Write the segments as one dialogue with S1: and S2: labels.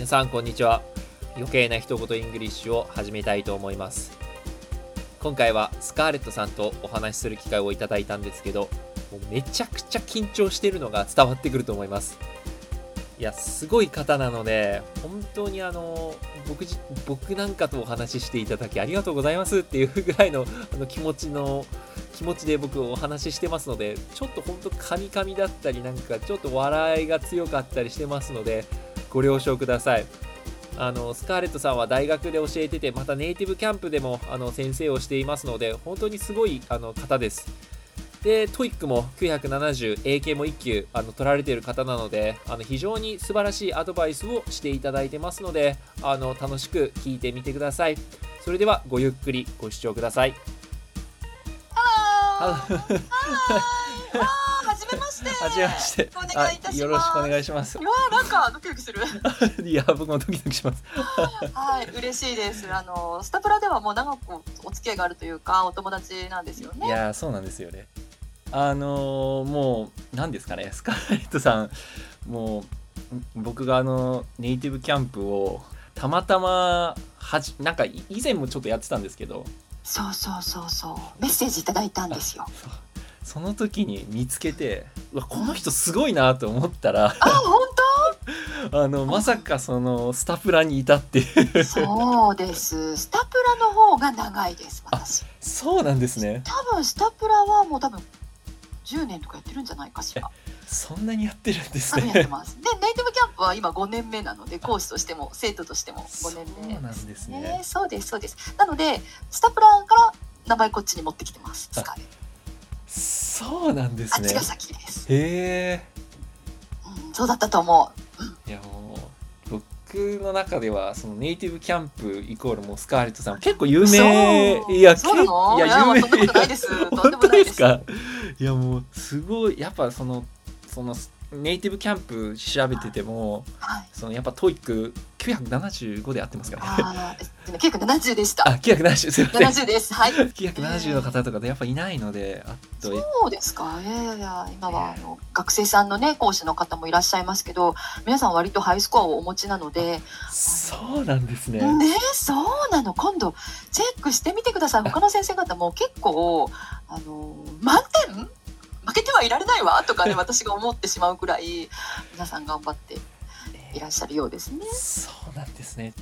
S1: 皆さんこんにちは。余計な一言イングリッシュを始めたいと思います。今回はスカーレットさんとお話しする機会をいただいたんですけどもうめちゃくちゃ緊張してるのが伝わってくると思います。いやすごい方なので本当にあの僕じ僕なんかとお話ししていただきありがとうございますっていうぐらいのあの気持ちの気持ちで僕お話ししてますのでちょっと本当カミカミだったりなんかちょっと笑いが強かったりしてますのでご了承ください。あのスカーレットさんは大学で教えててまたネイティブキャンプでもあの先生をしていますので本当にすごいあの方です。で、トイックも970、AK も1級あの取られている方なので、あの非常に素晴らしいアドバイスをしていただいてますので、あの楽しく聞いてみてください。それではごゆっくりご視聴ください。
S2: はじめまして。
S1: はじめまして。
S2: お願いいたします。
S1: よろしくお願いします
S2: う。わーなんかドキドキする。
S1: いや、僕もドキドキします。
S2: はい、嬉しいです。あのスタプラではもう長くお付き合いがあるというか、お友達なんですよね。
S1: いや、そうなんですよね。あのーもう、なんですかね、スカーレットさん、もう、僕があの、ネイティブキャンプを、たまたま、はじ、なんか以前もちょっとやってたんですけど、
S2: そうそうそうそう。メッセージいただいたんですよ。
S1: そうその時に見つけてうわこの人すごいなと思ったら
S2: あ、本
S1: あのまさかそのスタプラにいたっていう
S2: 当？そうです。スタプラの方が長いです。私。
S1: そうなんですね
S2: 多分スタプラはもう多分10年とかやってるんじゃないかしら。
S1: そんなにやってるんです
S2: 多分やって
S1: ね
S2: ます。で、ネイティブキャンプは今5年目なので、講師としても生徒としても5
S1: そう
S2: 年目
S1: なんです
S2: ね
S1: ね。
S2: そうですそうです。なのでスタプラから名前こっちに持ってきてます。スカーレット
S1: そうなんですね。
S2: あっちが先です。
S1: へえ。
S2: うん、そうだったと思う。
S1: いやもう僕の中ではそのネイティブキャンプイコールもうスカーレットさん結構有名。いや
S2: そうなの？
S1: けいや有名。
S2: いや
S1: 本当
S2: です
S1: か？いやもうすごいやっぱそのそのネイティブキャンプ調べてても
S2: はい。
S1: そのやっぱ TOEIC 975で合ってますからね
S2: ああ、結構70でした。
S1: あ970すいません
S2: 70です。はい。
S1: 970の方とかでやっぱいないのであと
S2: そうですか。いやいやいや、今はあの学生さんのね講師の方もいらっしゃいますけど、皆さん割とハイスコアをお持ちなので、
S1: そうなんですね
S2: ね、そうなの。今度チェックしてみてください。他の先生方も結構あの満点？負けてはいられないわとかね 私が思ってしまうくらい皆さん頑張っていらっしゃるようですね。
S1: そうなんですね。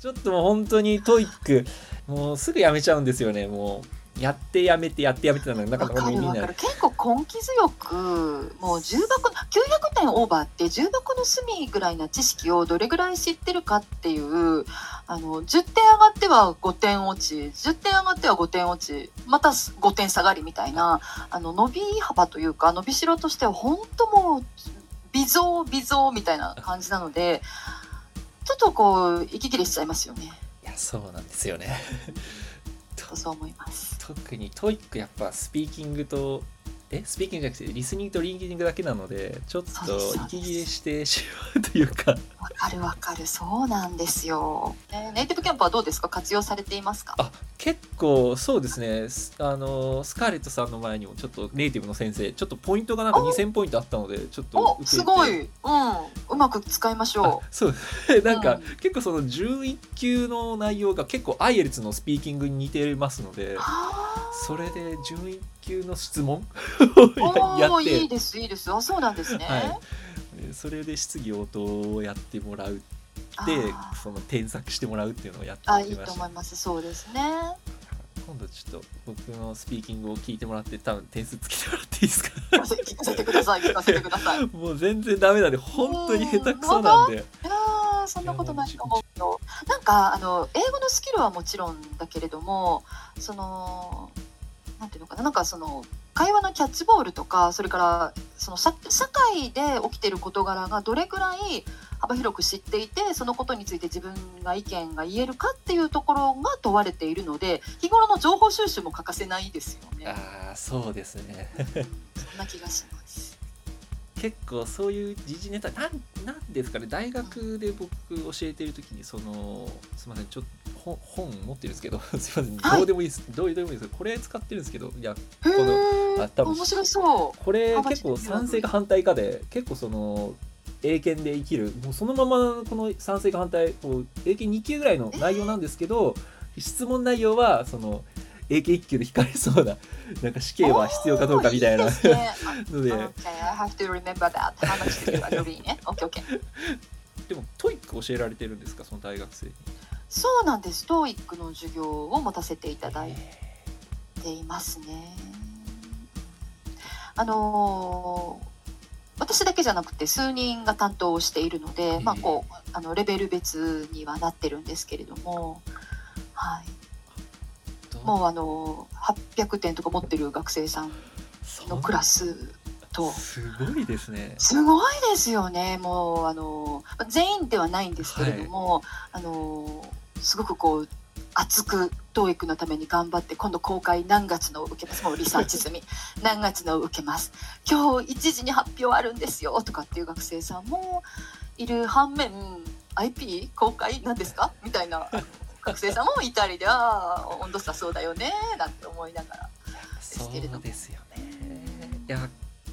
S1: ちょっともう本当に TOEIC もうすぐやめちゃうんですよね。もうやってやめてやってやめてなのでなか
S2: わ
S1: なかみんな
S2: かる。わかる。結構根気強くもう重箱900点オーバーって重箱の隅ぐらいな知識をどれぐらい知ってるかっていうあの10点上がっては5点落ち10点上がっては5点落ちまた5点下がりみたいなあの伸び幅というか伸びしろとしては本当もう微増微増みたいな感じなのでちょっとこう息切れしちゃいますよね
S1: いやそうなんですよね
S2: そう思います。
S1: 特に TOEIC やっぱスピーキングとえスピーキングじゃなくてリスニングとリーディングだけなのでちょっと息切れしてしまうというか。
S2: わかるわかる。そうなんですよ、ねネイティブキャンプはどうですか？活用されていますか？
S1: あ結構そうですね。スあのスカーレットさんの前にもちょっとネイティブの先生ちょっとポイントがなんか
S2: お
S1: ！2000ポイントあったのでちょっと
S2: すごい、うん、うまく使いまし
S1: あ
S2: ょ
S1: そう。なんか、
S2: うん。
S1: 結構その11級の内容が結構アイエルツのスピーキングに似てますので。
S2: う。は
S1: それで11級の質問？
S2: あ、
S1: やっ
S2: おーいい
S1: て
S2: ですいいです。あ、そうなんですね。
S1: はいでそれで質疑応答をやってもらう
S2: あ
S1: で
S2: ー
S1: その添削してもらうっていうのをやって
S2: あ、いいと思います。そうですね。
S1: 今度ちょっと僕のスピーキングを聞いてもらって多分点数つけてもらっていいですか？
S2: 聞かせてください。聞かせてください。い
S1: もう全然ダメなんで本当に下手くそなんで
S2: そんなことないと思うよ。なんかあの英語のスキルはもちろんだけれども、そのなんていうのかな、なんかその会話のキャッチボールとか、それからその社社会で起きている事柄がどれくらい幅広く知っていて、そのことについて自分が意見が言えるかっていうところが問われているので、日頃の情報収集も欠かせないですよね。
S1: ああそうですね
S2: そんな気がします。
S1: 結構そういう時事ネタなんなんですかね大学で僕教えてる時にそのすみませんちょっと本本持ってるんですけど すみません。
S2: はい。
S1: どうでもいいです、どうでもいいです。これ使ってるんですけどいや
S2: へ
S1: この
S2: ー
S1: あ多分
S2: 面白そう。
S1: これ
S2: 幅
S1: 結構賛成か反対かで結構その英検で生きるもうそのままこの賛成か反対こう英検2級ぐらいの内容なんですけど、質問内容はその英検1級で聞かれそうななんか死刑は必要かどうかみたいな。
S2: おーいいね.
S1: でも TOEIC 教えられてるんですか？その大学生に。
S2: そうなんです。TOEIC の授業を持たせていただいていますね。あのー私だけじゃなくて数人が担当をしているので、まあこうあのレベル別にはなってるんですけれども、はい、もうあのー800点とか持ってる学生さんのクラスと
S1: すごいですね。
S2: すごいですよね。もうあの全員ではないんですけれども、あのすごくこう熱く TOEIC のために頑張って今度公開何月のを受けます？もうリサーチ済み。何月のを受けます？今日1時に発表あるんですよとかっていう学生さんもいる反面 IP 公開なんですか？みたいな。学生さんもいたりでああ温度差そうだよねなんて思いながら
S1: そ
S2: けれど
S1: ですよね。いや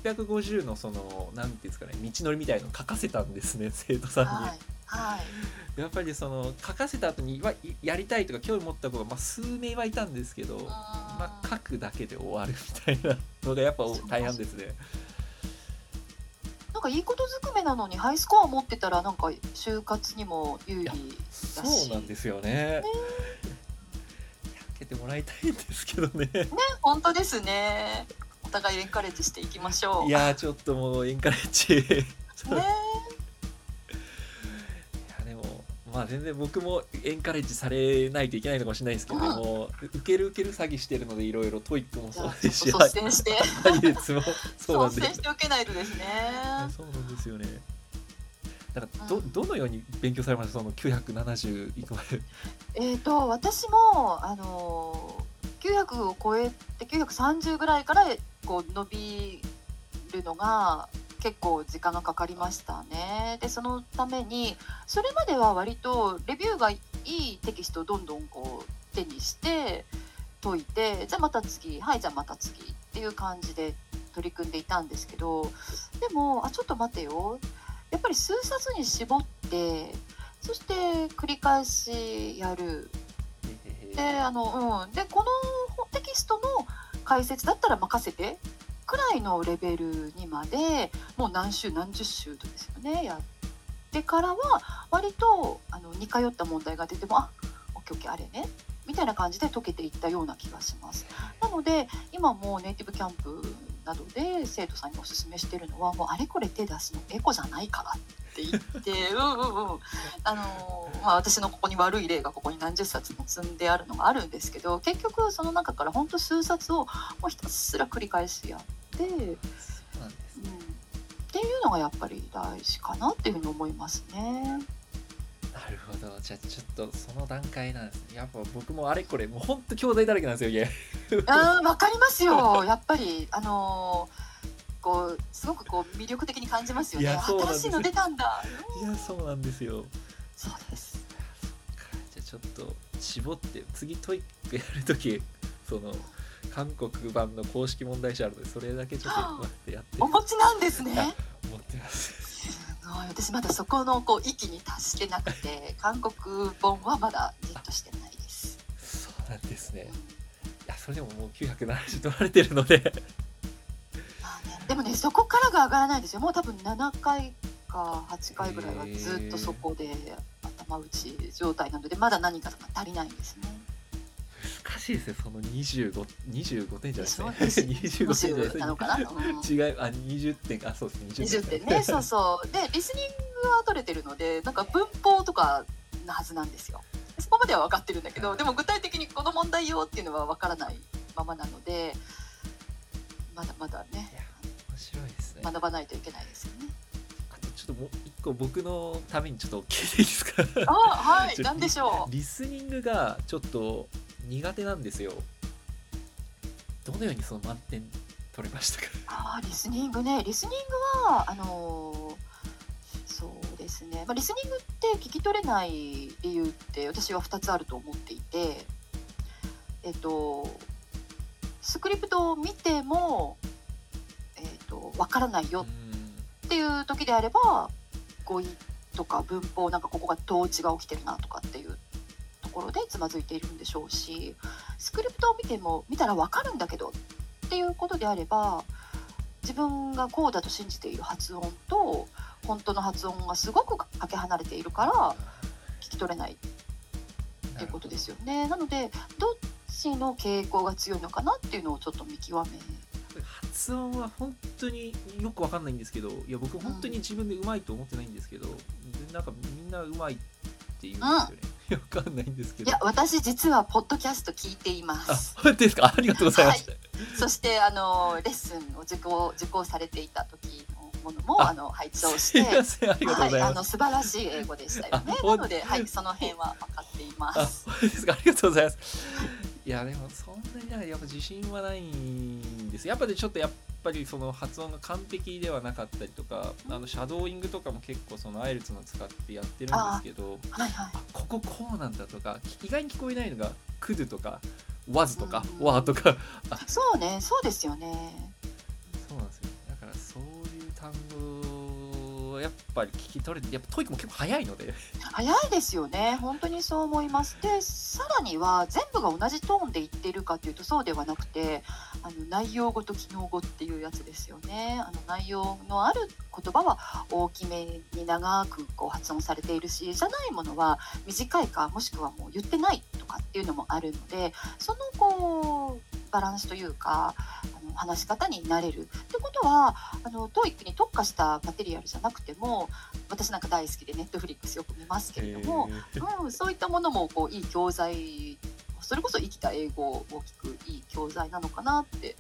S1: 850のそのなんていうんですかね道のりみたいの書かせたんですね生徒さんに。
S2: はいはい
S1: やっぱりその書かせた後にわやりたいとか興味持った子が、まあ、数名はいたんですけど、まあ、書くだけで終わるみたいなのがやっぱ大半ですね。
S2: なんかいいことずくめなのにハイスコア持ってたらなんか就活にも有利だし
S1: そうなんですよね。受けてもらいたいんですけどね。
S2: 本当ですねお互い encourage していきましょう
S1: いやーちょっともう encourage。
S2: ね
S1: まあ全然僕も encourage されないといけないのかもしれないですけども、受ける受ける詐欺してるのでいろいろ TOEIC もそうですし
S2: 率先して。率先して受けないとですね。
S1: そうなんですよね。なんかど
S2: うん。
S1: どのように勉強されました？その970いくまで。
S2: えっ、と私もあのー900を超えて930ぐらいからこう伸びるのが結構時間がかかりましたね。でそのためにそれまでは割とレビューがいいテキストをどんどんこう手にして解いてじゃあまた次はいじゃあまた次っていう感じで取り組んでいたんですけどでもあちょっと待てよ。やっぱり数冊に絞ってそして繰り返しやる。であの、うん、でこのテキストの解説だったら任せてくらいのレベルにまでもう何週何十週とですよねやってからは割とあの似通った問題が出てもあオッケーオッケーあれねみたいな感じで解けていったような気がします。なので今もうネイティブキャンプなどで生徒さんにおすすめしてるのはもうあれこれ手出すのエコじゃないからって言って うんうんうんあのまあ、私のここに悪い例がここに何十冊も積んであるのがあるんですけど結局その中から本当数冊をもうひたすら繰り返しや、っ
S1: そうなんですね。
S2: ていうのがやっぱり大事かなっていうふうに思いますね。
S1: なるほど。じゃあちょっとその段階なんですね。やっぱ僕もあれこれもうほんと教材だらけなんですよ家
S2: うんわかりますよ。やっぱりあのーこうすごくこう魅力的に感じますよ
S1: い
S2: ね新しいの出たんだ。
S1: いやそうなんですよ。
S2: そうです。
S1: じゃあちょっと絞って次 TOEIC やるときその韓国版の公式問題集あるのでそれだけちょっと待ってやって
S2: お持ちなんですね。
S1: あ思ってます。
S2: 私まだそこのこう域に達してなくて韓国本はまだゲットしてないです。
S1: そうなんですね。いやそれでももう970取られてるので。
S2: まあね、でもねそこからが上がらないんですよ。もう多分7回か8回ぐらいはずっとそこで頭打ち状態なのでまだ何かが足りないんですね。
S1: 難しいですねその25 25点じゃない
S2: で
S1: です。すね25点じゃない。です
S2: なのかな、うん、
S1: 違うあ20点。あそうです。ね20
S2: 20点ね。そうそう。でリスニングは取れてるのでなんか文法とかなはずなんですよ。そこまでは分かってるんだけどでも具体的にこの問題よっていうのは分からないままなのでまだまだね。
S1: 面白いですね。
S2: 学ばないといけないですよね。
S1: あとちょっともう一個僕のためにちょっと聞いていいですか
S2: あはい。何でしょう。
S1: リスニングがちょっと苦手なんですよ。どのようにその満点取れましたか？
S2: あリスニングね。リスニングはあのーそうですね、まあ、リスニングって聞き取れない理由って私は2つあると思っていてえっとスクリプトを見てもえっとわからないよっていう時であれば語彙とか文法なんかここが統治が起きてるなとかっていうころでつまずいているんでしょうしスクリプトを見ても見たら分かるんだけどっていうことであれば自分がこうだと信じている発音と本当の発音がすごくかけ離れているから聞き取れない。っていうことですよね。なのでどっちの傾向が強いのかなっていうのをちょっと見極め。
S1: 発音は本当によくわかんないんですけどいや僕本当に自分でうまいと思ってないんですけど、でなんかみんなうまいって言うんですよね、わかんないんですけど。
S2: いや私実はポッドキャスト聞いていま
S1: あ
S2: す。
S1: 本当ですか？ありがとうございます、
S2: そしてあのレッスンを受講受講されていた時のものも
S1: あ
S2: あの拝聴し
S1: す
S2: て
S1: ありがとうござい
S2: はい、あ
S1: ます、
S2: の素晴らしい英語でしたよね。なんので、はい、その辺は分かっていま
S1: あ
S2: す。
S1: 本当ですか？ありがとうございます。いやでもそんなにやっぱ自信はないんです。やっぱりちょっとやっぱりその発音が完璧ではなかったりとかあのシャドーイングとかも結構そのアイルツの使ってやってるんですけど
S2: はいはい。
S1: あこここうなんだとか意外に聞こえないのが「could」とか「was」とか
S2: 「うん。
S1: were」とか。
S2: そうね、そうですよね。
S1: そうなんですよ。だからそういう単語やっぱり聞き取れてやっぱ TOEIC も結構早いので
S2: 早いですよね。本当にそう思います。で、さらには全部が同じトーンで言っているかというとそうではなくて、あの内容語と機能語っていうやつですよね。あの内容のある言葉は大きめに長くこう発音されているし、じゃないものは短いかもしくはもう言ってないとかっていうのもあるので、そのこうバランスというか。話し方になれる。ってことはあの TOEIC に特化したマテリアルじゃなくても私なんか大好きでネットフリックスよく見ますけれども、うん、そういったものもこういい教材それこそ生きた英語を聞くいい教材なのかなって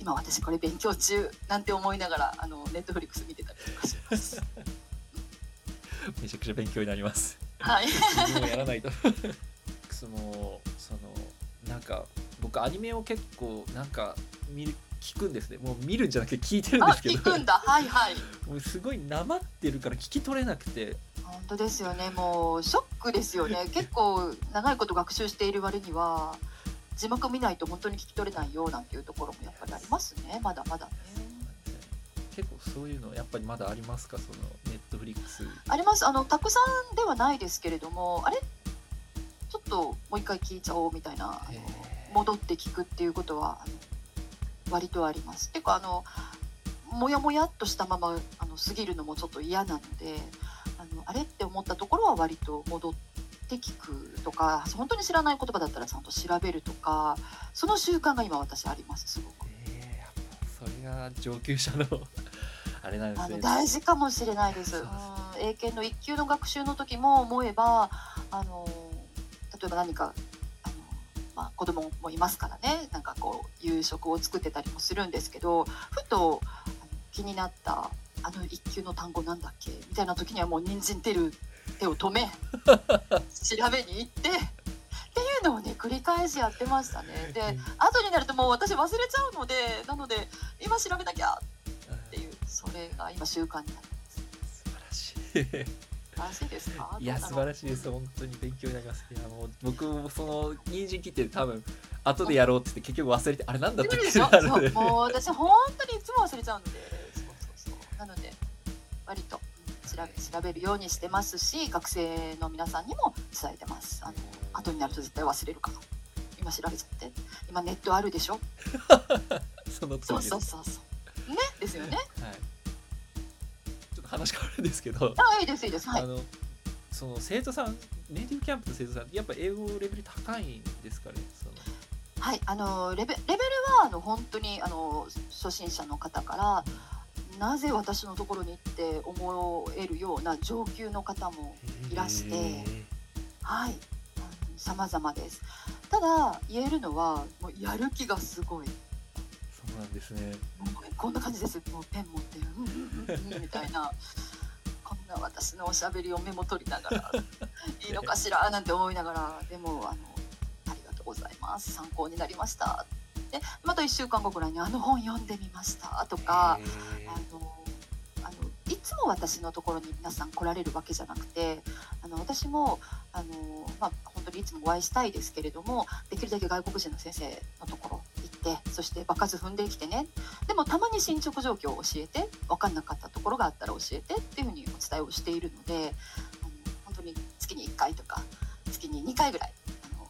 S2: 今私これ勉強中なんて思いながらあのネットフリックス見てたりとかします。
S1: めちゃくちゃ勉強になります。
S2: はい、
S1: 自分もやらないと。そのそのなんか僕アニメを結構なんか見る聞くんですね。もう見るんじゃなくて聞いてるん
S2: あ
S1: ですけど。
S2: 聞くんだ。はいはい。
S1: もうすごいなまってるから聞き取れなくて。
S2: 本当ですよね。もうショックですよね。結構長いこと学習している割には字幕見ないと本当に聞き取れないよなんていうところもやっぱりありますね。まだまだね。
S1: 結構そういうのやっぱりまだありますか？そのネットフリックス。
S2: あります。あのたくさんではないですけれどもあれ？ちょっともう一回聞いちゃおうみたいな戻って聞くっていうことはあの割とあります。っていうかあのもやもやっとしたままあの過ぎるのもちょっと嫌なのであのあれって思ったところは割と戻って聞くとか本当に知らない言葉だったらちゃんと調べるとかその習慣が今私ありますすごく。
S1: えー、それが上級者の あれなんですね
S2: 大事かもしれないです。英検の一級の学習の時も思えばあの例えば何かまあ、子供もいますからねなんかこう夕食を作ってたりもするんですけどふと気になったあの一級の単語なんだっけ？みたいな時にはもう人参出る手を止め 調べに行ってっていうのをね繰り返しやってましたね。で後になるともう私忘れちゃうのでなので今調べなきゃっていうそれが今習慣になります。
S1: 素晴らしい
S2: らしいですか？
S1: いや素晴らしいです。本当に勉強になります。いやもう僕もその人参切って多分後でやろうって言って結局忘れてあれなんだったっけ
S2: そうもう私本当にいつも忘れちゃうので。そうそうそう。なので割とうん調べ調べるようにしてますし学生の皆さんにも伝えてます。あの後になると絶対忘れるから。今調べちゃって。今ネットあるでしょ？
S1: その
S2: そうそうそうそう。ね？ですよね。
S1: はい、話変わるんですけど、
S2: あいいですいいです。はい。
S1: あのその生徒さんネイティブキャンプの生徒さんやっぱ英語レベル高いんですかねその。
S2: はい、あのレベレベルはあの本当にあの初心者の方からなぜ私のところに行って思えるような上級の方もいらしてはい様々です。ただ言えるのはもうやる気がすごい
S1: そうなんですね。
S2: こんな感じです。もうペン持ってうんうんうんうんみたいな。こんな私のおしゃべりをメモ取りながら いいのかしらなんて思いながらでもあのありがとうございます。参考になりました。でまた1週間後ぐらいにあの本読んでみました。とかあのあのいつも私のところに皆さん来られるわけじゃなくてあの私もあの、まあ、本当にいつもお会いしたいですけれどもできるだけ外国人の先生のとてそして場数踏んできてねでもたまに進捗状況を教えて分かんなかったとところがあったら教えてっていうふうにお伝えをしているのであの本当に月に1回とか月に2回ぐらいあの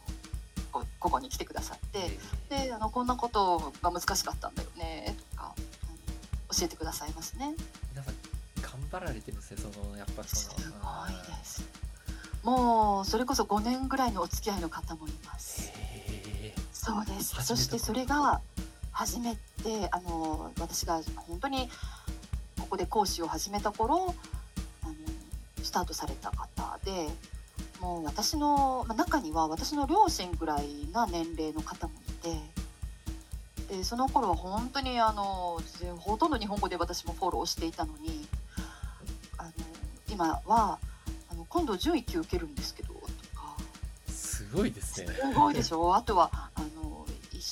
S2: こここに来てくださってであのこんなことが難しかったんだよねとかあの教えてくださいますね。
S1: 皆さん頑張られてるんですねそのやっぱ
S2: す
S1: その
S2: ごいです。もうそれこそ5年ぐらいのお付き合いの方もいます。
S1: へ
S2: そうです。そしてそれが初めてあの私が本当にここで講師を始めた頃あのスタートされた方でもう私のまあ中には私の両親ぐらいな年齢の方もいてでその頃は本当にあのぜほとんど日本語で私もフォローしていたのにあの今はあの今度準1級受けるんですけどとか。
S1: ーすごいですね
S2: すごいでしょ？あとはあの1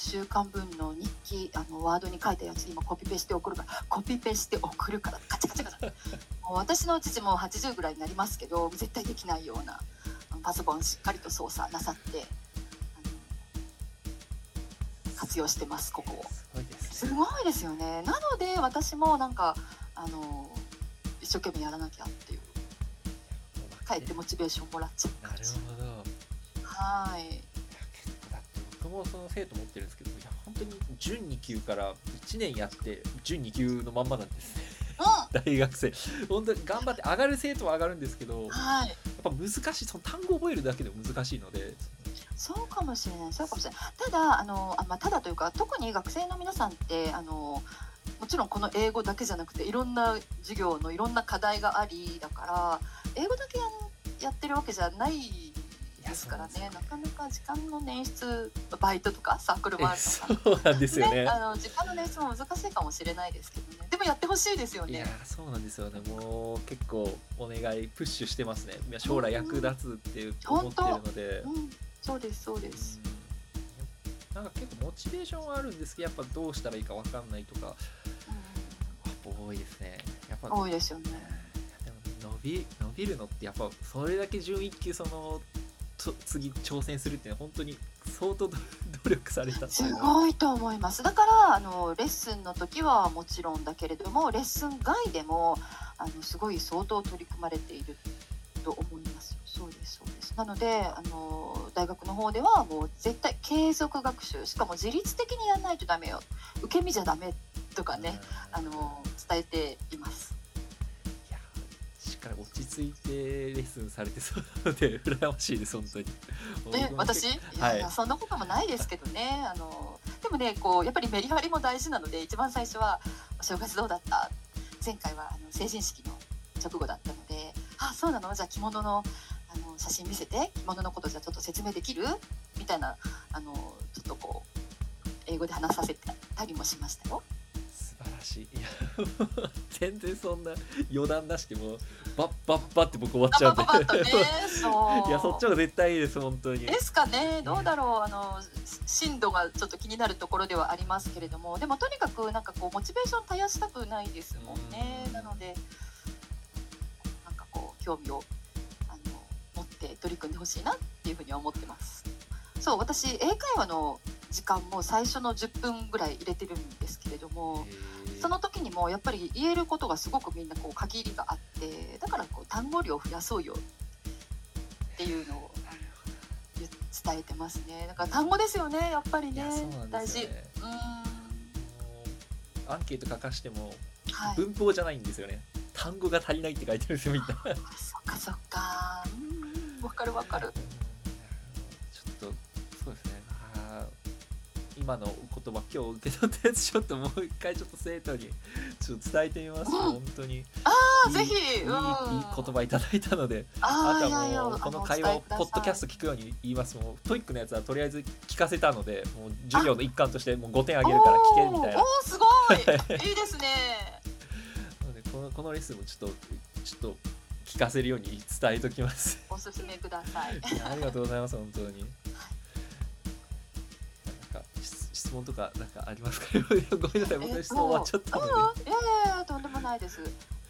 S2: 週間分の日記あのワードに書いたやつ今コピペして送るからコピペして送るからカチャカチャカチャ。もう私の父も80ぐらいになりますけど絶対できないようなパソコンしっかりと操作なさって活用してますここを。
S1: すごいですね。
S2: すごいですよね。なので私もなんかあの一生懸命やらなきゃっていう。かえってモチベーションもらっちゃう
S1: なる
S2: 感じはい
S1: もその生徒持ってるんですけどいや本当に準2級から1年やって準2級のまんまなんです 大学生本当に頑張って上がる生徒は上がるんですけどやっ
S2: んはい
S1: ぱ難しいその単語を覚えるだけでも難しいので
S2: そうかもしれない、そうかもしれない。ただ、あの、あまあ、ただというか、特に学生の皆さんって、あの。もちろんこの英語だけじゃなくていろんな授業のいろんな課題がありだから英語だけやってるわけじゃないですからねなかなか時間の捻出バイトとかサークルもあるとか。
S1: そうなんですよね。
S2: あの時間の捻出も難しいかもしれないですけどね。でもやってほしいですよ
S1: いやそうなんですよね。もう結構お願いプッシュしてますね。将来役立つっていう思ってるので。
S2: うんそうですそうです。
S1: うん。なんか結構モチベーションはあるんですけどやっぱどうしたらいいかわかんないとかやっぱ多いですね。やっぱ
S2: 多いですよね。
S1: でも伸び伸びるのってやっぱそれだけ準一級そのと次挑戦するっていうのは本当に相当努努力された。
S2: すごいと思います。だからあのレッスンの時はもちろんだけれどもレッスン外でもあのすごい相当取り組まれていると思います。そうですそうです。なのであの大学の方ではもう絶対継続学習。しかも自律的にやらないとダメよ。受け身じゃダメとかねあの伝えています
S1: かり落ち着いてレッスンされてそうなので 羨ましいです本当に
S2: え私？いやいやそんなこともないですけどねあのでもねこうやっぱりメリハリも大事なので一番最初は「お正月どうだった?」前回はあの成人式の直後だったので「あそうなの？じゃあ着物のあの写真見せて着物のことじゃちょっと説明できる?」みたいなあのちょっとこう英語で話させたりもしましたよ。
S1: いいや 全然そんな余談なしでもうバッバッバッって僕終わっちゃうんで。
S2: パパパッとね そう。
S1: いやそっちの方が絶対いいです本当に。
S2: ですかね。どうだろう。あの深度がちょっと気になるところではありますけれども。でもとにかくなんかこうモチベーション絶やしたくないですもんね。
S1: うん。
S2: なのでなんかこう興味をあの持って取り組んでほしいなっていうふうには思ってます。そう私英会話の時間も最初の10分ぐらい入れてるんですけれどもその時にもやっぱり言えることがすごくみんなこう限りがあってだからこう単語量を増やそうよっていうのを伝えてますね。だから単語ですよねやっぱりね。
S1: いやそうなん
S2: 大事。
S1: アンケート書かしても
S2: はい。
S1: 文法じゃないんですよね。単語が足りないって書いてるんですよみんな。
S2: あそっかそっか。うんわかるわかる。
S1: ちょっとそうですね。今の言葉今日受け取ったやつちょっともう一回ちょっと生徒にちょっと伝えてみます、
S2: うん
S1: 本当に。
S2: あ
S1: いい
S2: ぜひ。
S1: いいいい
S2: うん
S1: 言葉いただいたので。
S2: あ
S1: あと
S2: ーいやいや
S1: はもうこの
S2: あ
S1: 会話をポッドキャスト聞くように言います。もう TOEIC のやつはとりあえず聞かせたのでもう授業の一環としてもう5点あげるから聞けみたいな。
S2: おーおーすごい。いいですね。
S1: なのでこのこのレッスンもちょっとちょっと聞かせるように伝えときます。
S2: おすすめください。
S1: ありがとうございます本当に。質質問とかなんかありますか？ごめんなさい。僕の質問終わっちゃったので。
S2: うんいやとんでもないです。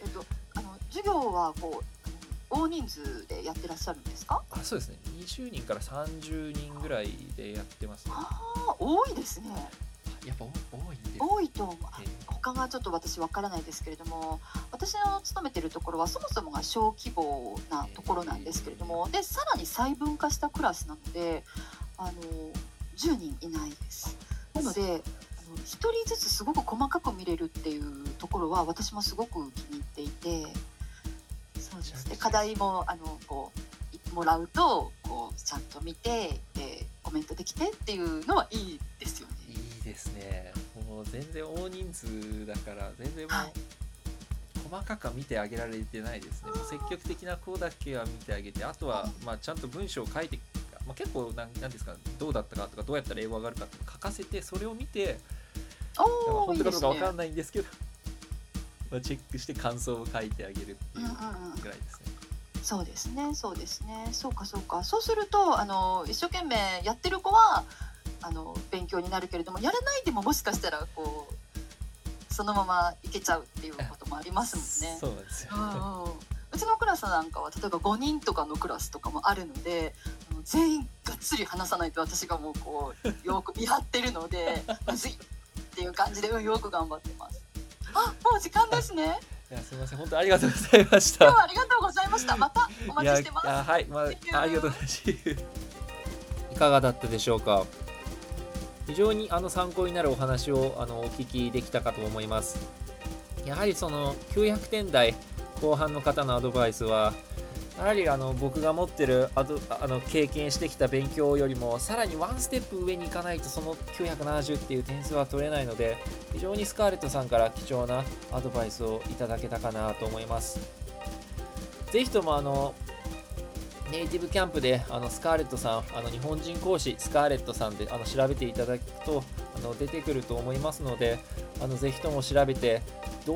S2: えっとあの授業はこう大人数でやってらっしゃるんですか？
S1: あそうですね。20人から30人ぐらいでやってますね。
S2: ああ多いですね。
S1: やっぱ多多い。
S2: 多いと思う。
S1: えー
S2: 他がちょっと私わからないですけれども私の勤めてるところはそもそもが小規模なところなんですけれどもでさらに細分化したクラスなのであの10人いないです。なのであの1人ずつすごく細かく見れるっていうところは私もすごく気に入っていてそうです。ね課題もあのこういもらうとこうちゃんと見てでコメントできてっていうのはいいですよね。
S3: いいですね。もう全然大人数だから全然もう、
S2: はい。
S3: 細かくは見てあげられてないですね。積極的な子だけは見てあげてあとは、まあ、ちゃんと文章を書いて、まあ、結構なんなんですかどうだったかとかどうやったら英語上がるかって書かせてそれを見て本当かどうかわかん
S2: い
S3: ないんですけど まあチェックして感想を書いてあげるっていう
S2: うんうんうん
S3: ぐらいですね。
S2: いですねそうですねそうですねそうかそうかそうするとあの一生懸命やってる子はあの勉強になるけれどもやらないでももしかしたらこうそのままいけちゃうっていうこともありますもんね。
S3: そうですよ。
S2: うんうんうちのクラスなんかは例えば5人とかのクラスとかもあるので全員がっつり話さないと私がもうこうよく見張ってるのでむ ずいっていう感じで、うん、よく頑張ってます。あもう時間ですね。
S3: いやすみません本当ありがとうございました。
S2: 今日はありがとうございました。またお待ちしてます。
S3: いはい、ま.あ、ありがとうございます。
S1: いかがだったでしょうか？非常にあの参考になるお話をあのお聞きできたかと思いますやはりその900点台後半の方のアドバイスはやはりあの僕が持ってるアドあの経験してきた勉強よりもさらにワンステップ上に行かないとその970っていう点数は取れないので非常にスカーレットさんから貴重なアドバイスをいただけたかなと思います。ぜひともあのネイティブキャンプであのスカーレットさんあの日本人講師スカーレットさんであの調べていただくとあの出てくると思いますのであのぜひとも調べて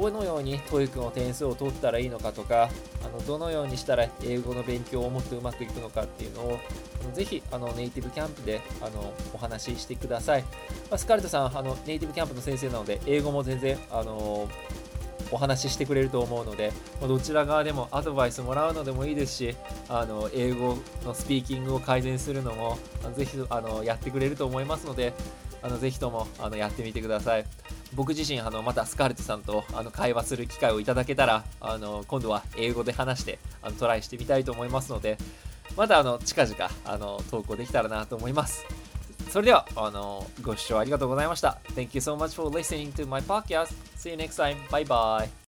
S1: どのように TOEIC の点数を取ったらいいのかとかあのどのようにしたら英語の勉強をもっとうまくいくのかっていうのをぜひあのネイティブキャンプであのお話ししてください、まあ、スカーレットさんあのネイティブキャンプの先生なので英語も全然あのお話ししてくれると思うので、どちら側でもアドバイスもらうのでもいいですし、あの英語のスピーキングを改善するのも、ぜひあのやってくれると思いますので、あのぜひともあのやってみてください。僕自身あのまたスカルテさんとあの会話する機会をいただけたらあの今度は英語で話してあのトライしてみたいと思いますのでまたあの近々あの投稿できたらなと思いますそれではあのご視聴ありがとうございました Thank you so much for listening to my podcast See you next time. Bye bye.